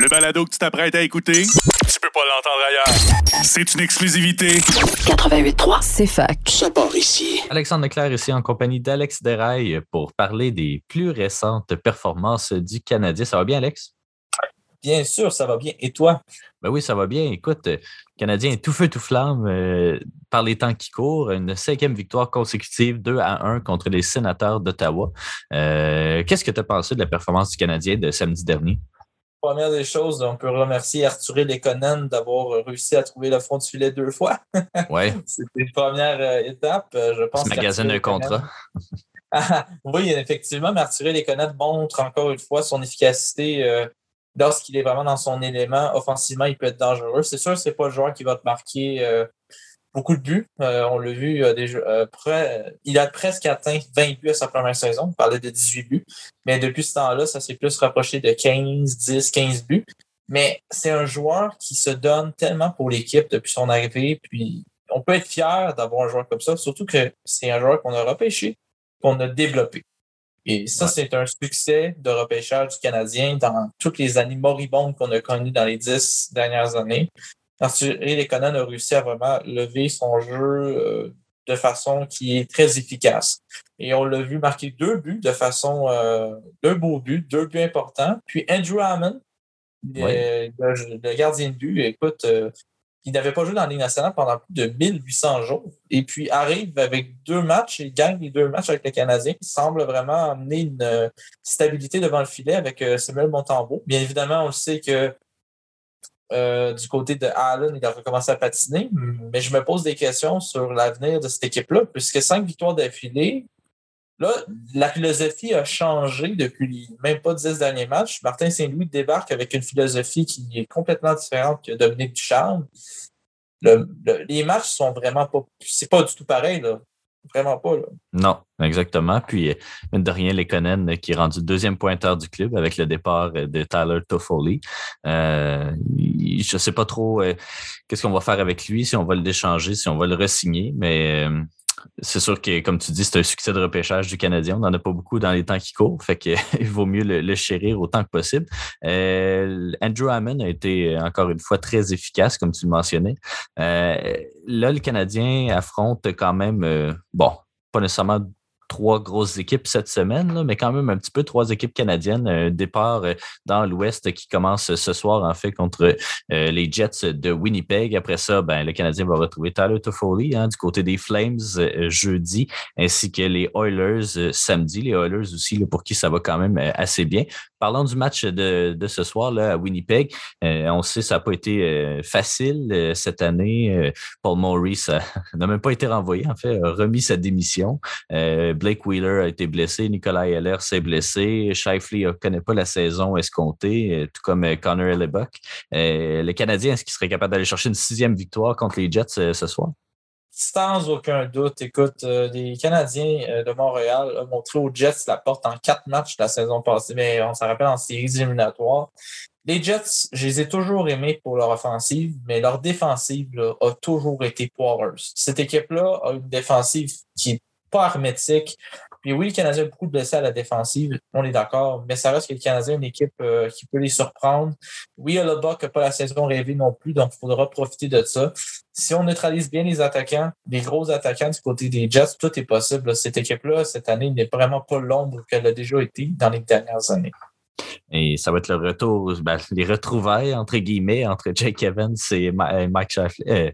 Le balado que tu t'apprêtes à écouter, tu peux pas l'entendre ailleurs. C'est une exclusivité. 88.3, c'est fac. Ça part ici. Alexandre Leclerc ici en compagnie d'Alex Deraille pour parler des plus récentes performances du Canadien. Ça va bien, Alex? Bien sûr, ça va bien. Et toi? Ben oui, ça va bien. Écoute, le Canadien est tout feu, tout flamme euh, par les temps qui courent. Une cinquième victoire consécutive, 2 à 1 contre les sénateurs d'Ottawa. Euh, Qu'est-ce que tu as pensé de la performance du Canadien de samedi dernier? Première des choses, on peut remercier Arthur Lekonen d'avoir réussi à trouver le fond du filet deux fois. Oui. C'était une première euh, étape. Euh, Je pense Tu magasines un contrat. Ah, oui, effectivement, mais Arthur Lekonen montre encore une fois son efficacité euh, lorsqu'il est vraiment dans son élément. Offensivement, il peut être dangereux. C'est sûr, c'est pas le joueur qui va te marquer euh, beaucoup de buts. Euh, on l'a vu, euh, déjà, euh, près- il a presque atteint 20 buts à sa première saison. On parlait de 18 buts. Mais depuis ce temps-là, ça s'est plus rapproché de 15, 10, 15 buts. Mais c'est un joueur qui se donne tellement pour l'équipe depuis son arrivée. Puis on peut être fier d'avoir un joueur comme ça, surtout que c'est un joueur qu'on a repêché, qu'on a développé. Et ça, Ouais. c'est un succès de repêchage du Canadien dans toutes les années moribondes qu'on a connues dans les dix dernières années. Arthur Lekonen a réussi à vraiment lever son jeu euh, de façon qui est très efficace. Et on l'a vu marquer deux buts de façon, euh, deux beaux buts, deux buts importants. Puis Andrew Hammond, le gardien de but, écoute, euh, il n'avait pas joué dans la Ligue nationale pendant plus de 1800 jours. Et puis arrive avec deux matchs, il gagne les deux matchs avec le Canadien. Il semble vraiment amener une euh, stabilité devant le filet avec euh, Samuel Montembeau. Bien évidemment, on le sait que euh, du côté de Allen, il a recommencé à patiner, mais je me pose des questions sur l'avenir de cette équipe-là, puisque cinq victoires d'affilée, là, la philosophie a changé depuis même pas dix derniers matchs. Martin Saint-Louis débarque avec une philosophie qui est complètement différente que Dominique Ducharme. Le- le- les matchs sont vraiment pas. C'est pas du tout pareil, là. Vraiment pas, là. Non, exactement. Puis, euh, mine de rien, Lekonen euh, qui est rendu deuxième pointeur du club avec le départ euh, de Tyler Toffoli. Euh, je ne sais pas trop euh, qu'est-ce qu'on va faire avec lui, si on va le déchanger, si on va le resigner, mais euh, c'est sûr que, comme tu dis, c'est un succès de repêchage du Canadien. On n'en a pas beaucoup dans les temps qui courent, fait qu'il vaut mieux le, chérir autant que possible. Euh, Andrew Hammond a été, euh, encore une fois, très efficace, comme tu le mentionnais. Euh, là, le Canadien affronte quand même, bon, pas nécessairement trois grosses équipes cette semaine, là, mais quand même un petit peu trois équipes canadiennes. Un départ euh, dans l'Ouest qui commence ce soir, en fait, contre euh, les Jets de Winnipeg. Après ça, ben, le Canadien va retrouver Tyler Toffoli hein, du côté des Flames euh, jeudi, ainsi que les Oilers euh, samedi. Les Oilers aussi, là, pour qui ça va quand même euh, assez bien. Parlons du match de, de ce soir là, à Winnipeg. Euh, on sait ça n'a pas été euh, facile euh, cette année. Euh, Paul Maurice n'a même pas été renvoyé, en fait, a remis sa démission. Blake Wheeler a été blessé, Nicolas Heller s'est blessé, Shifley ne connaît pas la saison escomptée, euh, tout comme euh, Connor Hellebuck. Euh, le Canadien, est-ce qu'il serait capable d'aller chercher une sixième victoire contre les Jets ce soir? Sans aucun doute, écoute, les Canadiens de Montréal ont montré aux Jets la porte en quatre matchs la saison passée, mais on s'en rappelle en séries éliminatoires. Les Jets, je les ai toujours aimés pour leur offensive, mais leur défensive a toujours été poireuse. Cette équipe-là a une défensive qui pas hermétique. Puis oui, le Canadien a beaucoup de blessés à la défensive, on est d'accord, mais ça reste que le Canadien est une équipe euh, qui peut les surprendre. Oui, Buck n'a pas la saison rêvée non plus, donc il faudra profiter de ça. Si on neutralise bien les attaquants, les gros attaquants du côté des Jets, tout est possible. Cette équipe-là, cette année, n'est vraiment pas l'ombre qu'elle a déjà été dans les dernières années. Et ça va être le retour, ben, les retrouvailles, entre guillemets, entre Jake Evans et Mike Shifley. Euh,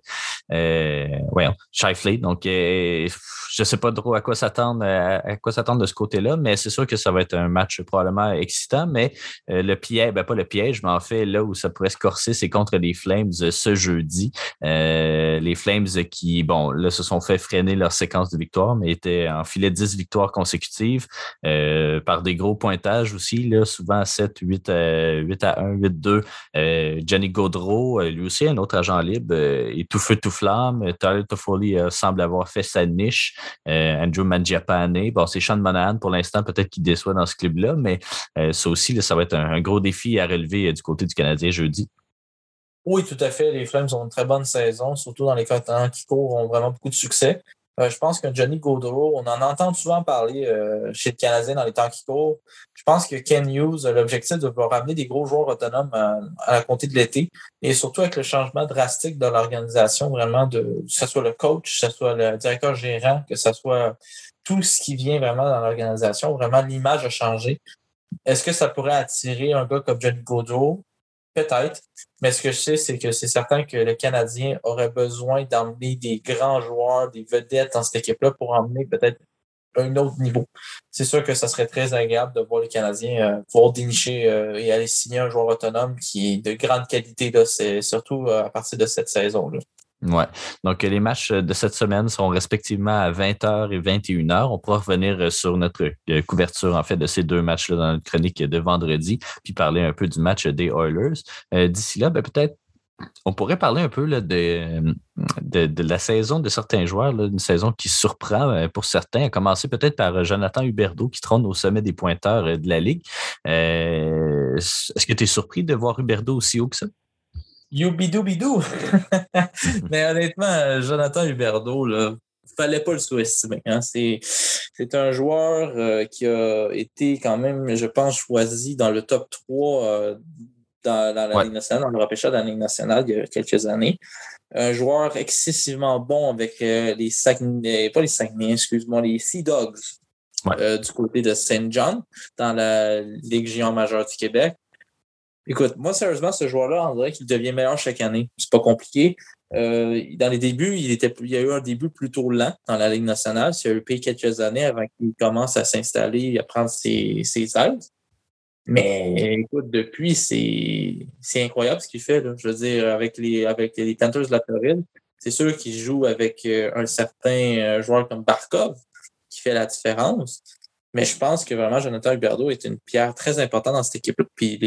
euh. Donc, euh, je sais pas trop à quoi s'attendre à, quoi s'attendre de ce côté-là, mais c'est sûr que ça va être un match probablement excitant. Mais euh, le piège, ben pas le piège, mais en fait, là où ça pourrait se corser, c'est contre les Flames ce jeudi. Euh, les Flames qui, bon, là, se sont fait freiner leur séquence de victoires, mais étaient en filet 10 victoires consécutives par des gros pointages aussi, là, souvent à 7, 8, à, 8 à 1, 8 2. Euh, Johnny Gaudreau, euh, lui aussi, un autre agent libre, euh, est tout feu, tout flamme. Tyler Toffoli euh, semble avoir fait sa niche. Andrew Mangiapane, bon, c'est Sean Monahan pour l'instant, peut-être qu'il déçoit dans ce club-là, mais ça aussi, ça va être un, gros défi à relever du côté du Canadien jeudi. Oui, tout à fait. Les Flames ont une très bonne saison, surtout dans les temps qui courent, ont vraiment beaucoup de succès. Euh, je pense que Johnny Gaudreau, on en entend souvent parler euh, chez le Canadien dans les temps qui courent. Je pense que Ken Hughes a l'objectif de vouloir ramener des gros joueurs autonomes à, la compter de l'été et surtout avec le changement drastique de l'organisation, vraiment, de, que ce soit le coach, que ce soit le directeur gérant, que ce soit tout ce qui vient vraiment dans l'organisation, vraiment l'image a changé. Est-ce que ça pourrait attirer un gars comme Johnny Gaudreau? Peut-être. Mais ce que je sais, c'est que c'est certain que le Canadien aurait besoin d'emmener des grands joueurs, des vedettes dans cette équipe-là pour emmener peut-être un autre niveau. C'est sûr que ça serait très agréable de voir les Canadiens euh, pouvoir dénicher euh, et aller signer un joueur autonome qui est de grande qualité, là, surtout euh, à partir de cette saison-là. Ouais. Donc, les matchs de cette semaine sont respectivement à 20h et 21h. On pourra revenir euh, sur notre euh, couverture, en fait, de ces deux matchs-là dans notre chronique de vendredi, puis parler un peu du match des Oilers. Euh, d'ici là, ben, peut-être on pourrait parler un peu là, de, de, la saison de certains joueurs, une saison qui surprend pour certains, à commencer peut-être par Jonathan Huberdeau qui trône au sommet des pointeurs de la Ligue. Est-ce que tu es surpris de voir Huberdeau aussi haut que ça? Youbidou-bidou! Mais honnêtement, Jonathan Huberdeau, il ne fallait pas le sous-estimer. Hein. C'est, un joueur euh, qui a été quand même, je pense, choisi dans le top 3 euh, dans, la Ligue nationale, dans le repêchage de la Ligue nationale il y a quelques années. Un joueur excessivement bon avec euh, les Saguenay, pas les Saguenay, excuse-moi, les Sea Dogs du côté de Saint John dans la Ligue géant majeure du Québec. Écoute, moi, sérieusement, ce joueur-là, on dirait qu'il devient meilleur chaque année. C'est pas compliqué. Euh, dans les débuts, il, était, il y a eu un début plutôt lent dans la Ligue nationale. Il a eu quelques années avant qu'il commence à s'installer et à prendre ses, ses aides. Mais écoute, depuis, c'est incroyable ce qu'il fait. Là. Je veux dire, avec les, avec les Panthers de la Floride, c'est sûr qu'il joue avec euh, un certain euh, joueur comme Barkov qui fait la différence. Mais je pense que vraiment, Jonathan Huberdeau est une pierre très importante dans cette équipe-là. Puis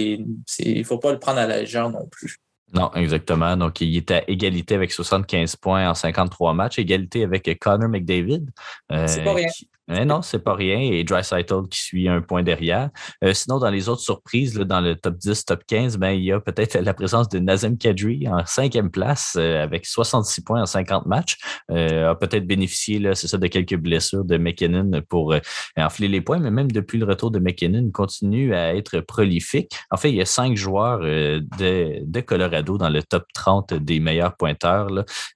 il ne faut pas le prendre à la légère non plus. Non, exactement. Donc, il est à égalité avec 75 points en 53 matchs, égalité avec Connor McDavid. c'est pas euh, rien. Mais non, c'est pas rien. Et Dry qui suit un point derrière. Euh, sinon, dans les autres surprises, dans le top 10, top 15, ben, il y a peut-être la présence de Nazem Kadri en cinquième place euh, avec 66 points en 50 matchs. Euh, a peut-être bénéficié, c'est ça, de quelques blessures de McKinnon pour enfler les points, mais même depuis le retour de McKinnon, il continue à être prolifique. En fait, il y a cinq joueurs de, Colorado dans le top 30 des meilleurs pointeurs.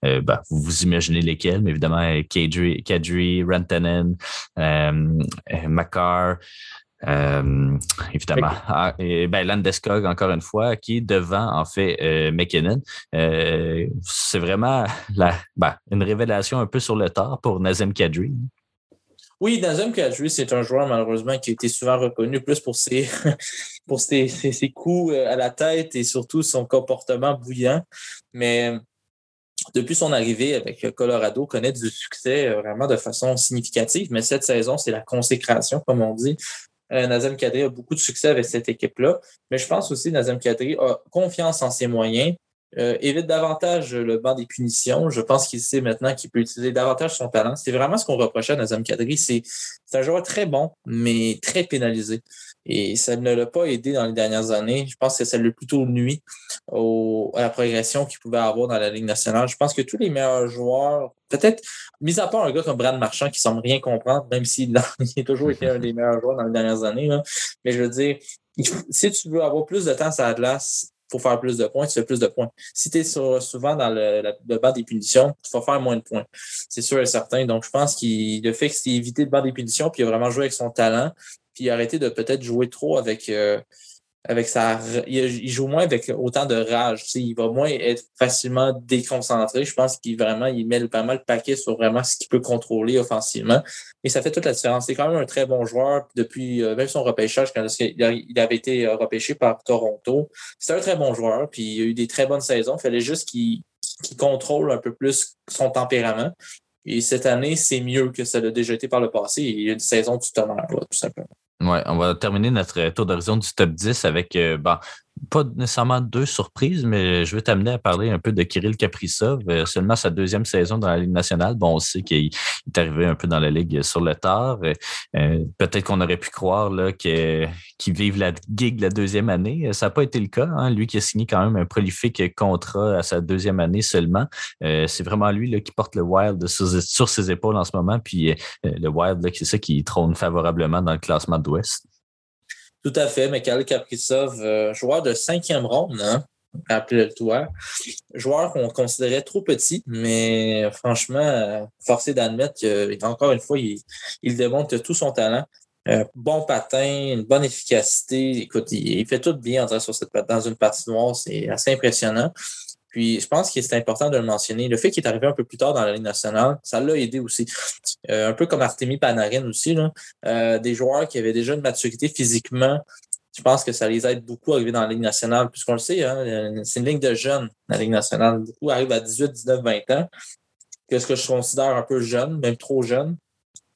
Ben, vous imaginez lesquels, mais évidemment, Kadri, Kadri Rantanen, euh, euh, Macar, euh, évidemment. Ah, et ben, Landeskog, encore une fois, qui est devant, en fait, McKinnon. c'est vraiment la, ben, une révélation un peu sur le tard pour Nazem Kadri. Oui, Nazem Kadri, c'est un joueur, malheureusement, qui a été souvent reconnu plus pour ses, pour ses, ses coups à la tête et surtout son comportement bouillant. Mais depuis son arrivée avec Colorado, connaît du succès euh, vraiment de façon significative. Mais cette saison, c'est la consécration, comme on dit. Euh, Nazem Kadri a beaucoup de succès avec cette équipe-là. Mais je pense aussi que Nazem Kadri a confiance en ses moyens, euh, évite davantage le banc des punitions. Je pense qu'il sait maintenant qu'il peut utiliser davantage son talent. C'est vraiment ce qu'on reprochait à Nazem Kadri. C'est un joueur très bon, mais très pénalisé. Et ça ne l'a pas aidé dans les dernières années. Je pense que ça l'a plutôt nuit à la progression qu'il pouvait avoir dans la Ligue nationale. Je pense que tous les meilleurs joueurs, peut-être, mis à part un gars comme Brad Marchand qui semble rien comprendre, même s'il a toujours été un des meilleurs joueurs dans les dernières années, mais je veux dire, si tu veux avoir plus de temps à la pour faire plus de points, tu fais plus de points. Si tu es souvent dans le, banc des punitions, tu vas faire moins de points. C'est sûr et certain. Donc, je pense qu'il le fait que c'est éviter le banc des punitions, puis il a vraiment joué avec son talent puis arrêter de peut-être jouer trop avec, euh, avec. Il, joue moins avec autant de rage. Il va moins être facilement déconcentré. Je pense qu'il vraiment il met pas mal le paquet sur vraiment ce qu'il peut contrôler offensivement. Et ça fait toute la différence. C'est quand même un très bon joueur depuis euh, même son repêchage, quand il avait été euh, repêché par Toronto. C'est un très bon joueur, puis il a eu des très bonnes saisons. Il fallait juste qu'il contrôle un peu plus son tempérament. Et cette année, c'est mieux que ça l'a déjà été par le passé. Il y a une saison du tonnerre, tout simplement. Oui, on va terminer notre tour d'horizon du top 10 avec, euh, pas nécessairement deux surprises, mais je veux t'amener à parler un peu de Kirill Kaprizov. Euh, seulement sa deuxième saison dans la Ligue nationale. Bon, on sait qu'il est arrivé un peu dans la Ligue sur le tard. Euh, peut-être qu'on aurait pu croire qu'il vive la gig la deuxième année. Ça n'a pas été le cas. Hein. Lui qui a signé quand même un prolifique contrat à sa deuxième année seulement. Euh, c'est vraiment lui qui porte le Wild sur, ses épaules en ce moment. Puis le Wild, c'est ça qui trône favorablement dans le classement de l'Ouest. Tout à fait. Mikhail Kaprizov, euh, joueur de cinquième ronde, hein? rappelle-le-toi. Joueur qu'on considérait trop petit, mais franchement, euh, forcé d'admettre qu'encore une fois, il, il, démontre tout son talent. Euh, bon patin, une bonne efficacité. Écoute, il, fait tout bien sur cette, dans une noire. C'est assez impressionnant. Puis je pense que c'est important de le mentionner. Le fait qu'il est arrivé un peu plus tard dans la Ligue nationale, ça l'a aidé aussi. Euh, un peu comme Artemi Panarin aussi, là. Euh, des joueurs qui avaient déjà une maturité physiquement. Je pense que ça les aide beaucoup à arriver dans la Ligue nationale, puisqu'on le sait, hein, c'est une ligne de jeunes, la Ligue nationale. Beaucoup arrivent à 18, 19, 20 ans. Qu'est-ce que je considère un peu jeune, même trop jeune?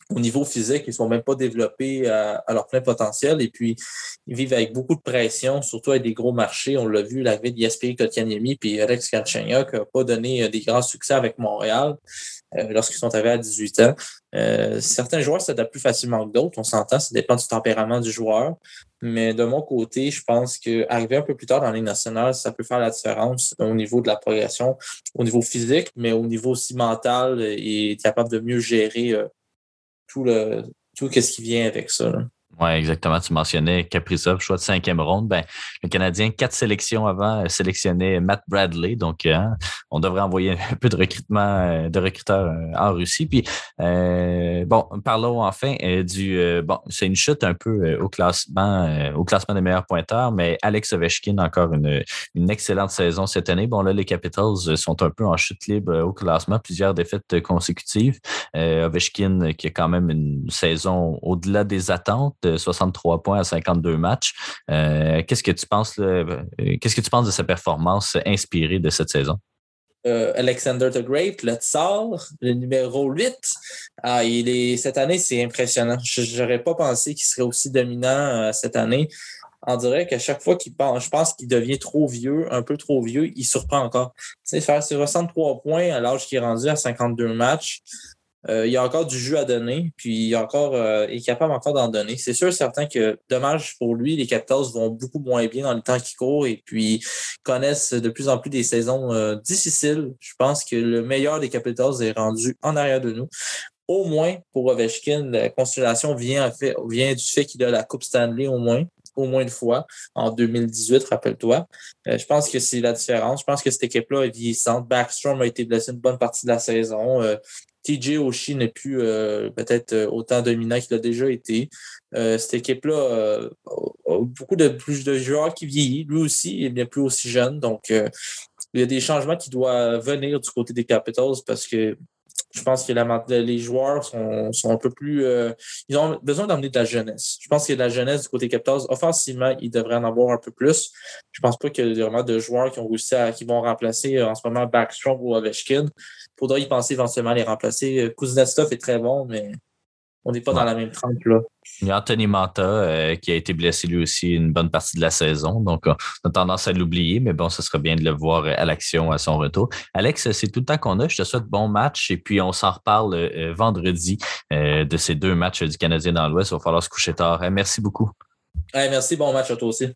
Au niveau physique, ils ne sont même pas développés à, leur plein potentiel. Et puis, ils vivent avec beaucoup de pression, surtout avec des gros marchés. On l'a vu, l'arrivée d'Yaspiri Kotkaniemi puis Alex Galchenyuk n'a pas donné euh, des grands succès avec Montréal euh, lorsqu'ils sont arrivés à 18 ans. Euh, certains joueurs s'adaptent plus facilement que d'autres, on s'entend, ça dépend du tempérament du joueur. Mais de mon côté, je pense qu'arriver un peu plus tard dans Ligue nationale, ça peut faire la différence au niveau de la progression, au niveau physique, mais au niveau aussi mental et être capable de mieux gérer tout le tout ce qui vient avec ça. Oui, exactement. Tu mentionnais Kaprizov, choix de cinquième ronde. Ben, le Canadien, quatre sélections avant, euh, sélectionnait Matt Bradley. Donc, euh, on devrait envoyer un peu de recrutement euh, de recruteurs en Russie. Puis, bon, parlons enfin du. bon, c'est une chute un peu au classement, au classement des meilleurs pointeurs, mais Alex Ovechkin, encore une, une excellente saison cette année. Bon, là, les Capitals sont un peu en chute libre au classement, plusieurs défaites consécutives. Ovechkin, qui a quand même une saison au-delà des attentes 63 points à 52 matchs. Euh, qu'est-ce que tu penses euh, Qu'est-ce que tu penses de sa performance inspirée de cette saison? Euh, Alexander the Great, le Tsar, le numéro 8. Ah, cette année, c'est impressionnant. Je n'aurais pas pensé qu'il serait aussi dominant cette année. On dirait qu'à chaque fois qu'il pense, je pense qu'il devient trop vieux, un peu trop vieux, il surprend encore. Tu sais, faire 63 points à l'âge qu'il est rendu à 52 matchs, il y a encore du jeu à donner, puis il, encore, euh, est capable encore d'en donner. C'est sûr certain que, dommage pour lui, les Capitals vont beaucoup moins bien dans le temps qui court et puis connaissent de plus en plus des saisons euh, difficiles. Je pense que le meilleur des Capitals est rendu en arrière de nous. Au moins, pour Ovechkin, la constellation vient, fait, vient du fait qu'il a la Coupe Stanley au moins au moins une fois en 2018, rappelle-toi. je pense que c'est la différence. Je pense que cette équipe-là est vieillissante. Backstrom a été blessé une bonne partie de la saison. TJ Oshie n'est plus euh, peut-être euh, autant dominant qu'il a déjà été. Euh, cette équipe-là a beaucoup de plus de joueurs qui vieillissent. Lui aussi, il n'est plus aussi jeune. Donc, il y a des changements qui doivent venir du côté des Capitals parce que je pense que les joueurs sont, un peu plus. ils ont besoin d'emmener de la jeunesse. Je pense que la jeunesse du côté Capitals, offensivement, ils devraient en avoir un peu plus. Je pense pas qu'il y a vraiment de joueurs qui ont réussi à, qui vont remplacer en ce moment Backstrom ou Ovechkin faudra y penser éventuellement les remplacer. Euh, Kuznetsov est très bon, mais on n'est pas dans la même trempe là. Il y a Anthony Manta euh, qui a été blessé lui aussi une bonne partie de la saison. Donc, on a tendance à l'oublier, mais bon, ce serait bien de le voir à l'action à son retour. Alex, c'est tout le temps qu'on a. Je te souhaite bon match et puis on s'en reparle euh, vendredi de ces deux matchs du Canadien dans l'Ouest. Il va falloir se coucher tard. Merci beaucoup. merci, bon match à toi aussi.